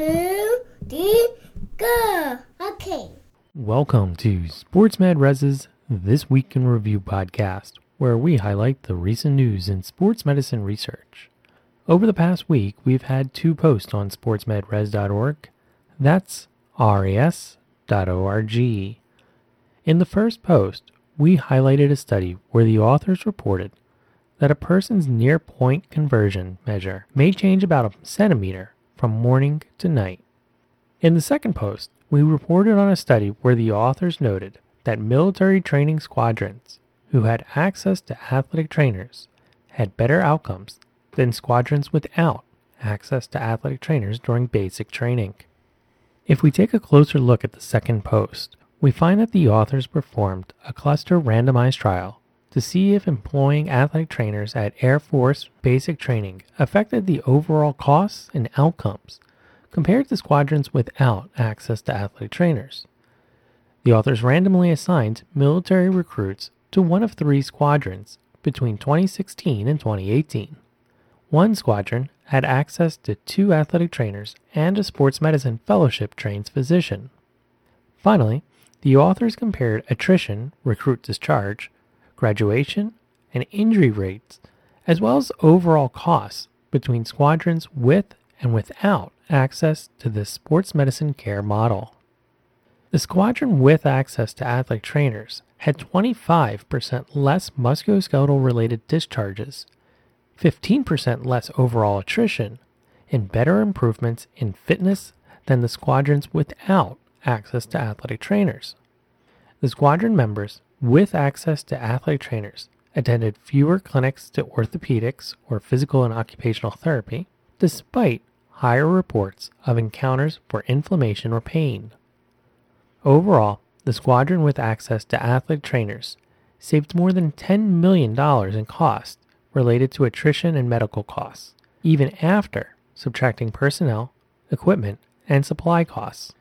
two, three, go. Okay. Welcome to SportsMed Res's This Week in Review podcast, where we highlight the recent news in sports medicine research. Over the past week, we've had two posts on sportsmedres.org. That's ras.org. In the first post, we highlighted a study where the authors reported that a person's near point convergence measure may change about a centimeter from morning to night. In the second post, we reported on a study where the authors noted that military training squadrons who had access to athletic trainers had better outcomes than squadrons without access to athletic trainers during basic training. If we take a closer look at the second post, we find that the authors performed a cluster randomized trial to see if employing athletic trainers at Air Force basic training affected the overall costs and outcomes compared to squadrons without access to athletic trainers. The authors randomly assigned military recruits to one of three squadrons between 2016 and 2018. One squadron had access to two athletic trainers and a sports medicine fellowship trained physician. Finally, the authors compared attrition, recruit discharge, graduation, and injury rates, as well as overall costs between squadrons with and without access to the sports medicine care model. The squadron with access to athletic trainers had 25% less musculoskeletal related discharges, 15% less overall attrition, and better improvements in fitness than the squadrons without access to athletic trainers. The squadron members with access to athletic trainers attended fewer clinics to orthopedics or physical and occupational therapy, despite higher reports of encounters for inflammation or pain. Overall, the squadron with access to athletic trainers saved more than $10 million in costs related to attrition and medical costs, even after subtracting personnel, equipment, and supply costs.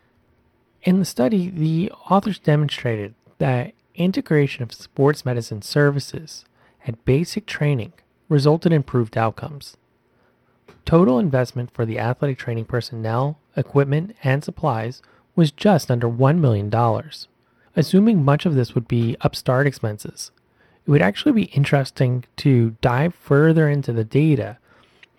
In the study, the authors demonstrated that integration of sports medicine services and basic training resulted in improved outcomes. Total investment for the athletic training personnel, equipment, and supplies was just under $1 million. Assuming much of this would be upstart expenses, it would actually be interesting to dive further into the data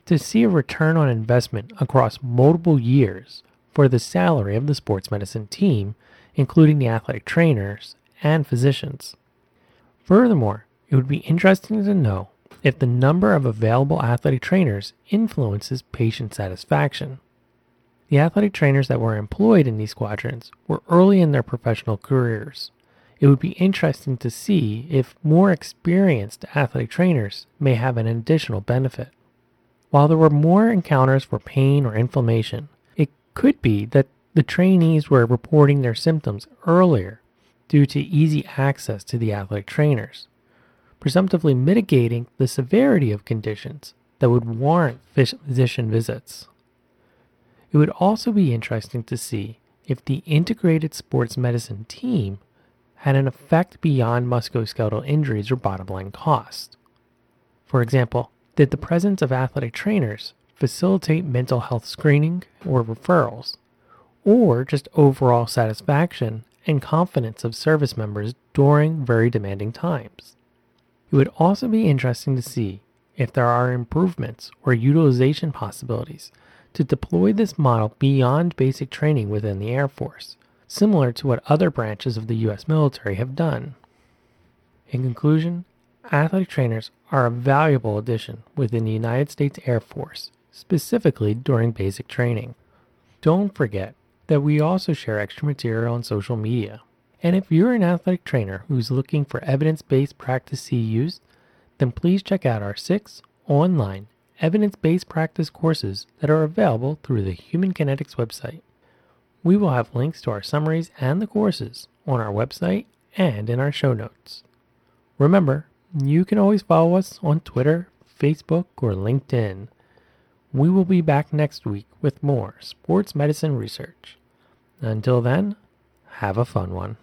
to see a return on investment across multiple years for the salary of the sports medicine team, including the athletic trainers and physicians. Furthermore, it would be interesting to know if the number of available athletic trainers influences patient satisfaction. The athletic trainers that were employed in these squadrons were early in their professional careers. It would be interesting to see if more experienced athletic trainers may have an additional benefit. While there were more encounters for pain or inflammation, it could be that the trainees were reporting their symptoms earlier due to easy access to the athletic trainers presumptively mitigating the severity of conditions that would warrant physician visits. It would also be interesting to see if the integrated sports medicine team had an effect beyond musculoskeletal injuries or bottom line cost. For example, did the presence of athletic trainers facilitate mental health screening or referrals, or just overall satisfaction and confidence of service members during very demanding times? It would also be interesting to see if there are improvements or utilization possibilities to deploy this model beyond basic training within the Air Force, similar to what other branches of the U.S. military have done. In conclusion, athletic trainers are a valuable addition within the United States Air Force, specifically during basic training. Don't forget that we also share extra material on social media. And if you're an athletic trainer who's looking for evidence based practice CEUs, then please check out our six online evidence based practice courses that are available through the Human Kinetics website. We will have links to our summaries and the courses on our website and in our show notes. Remember, you can always follow us on Twitter, Facebook, or LinkedIn. We will be back next week with more sports medicine research. Until then, have a fun one.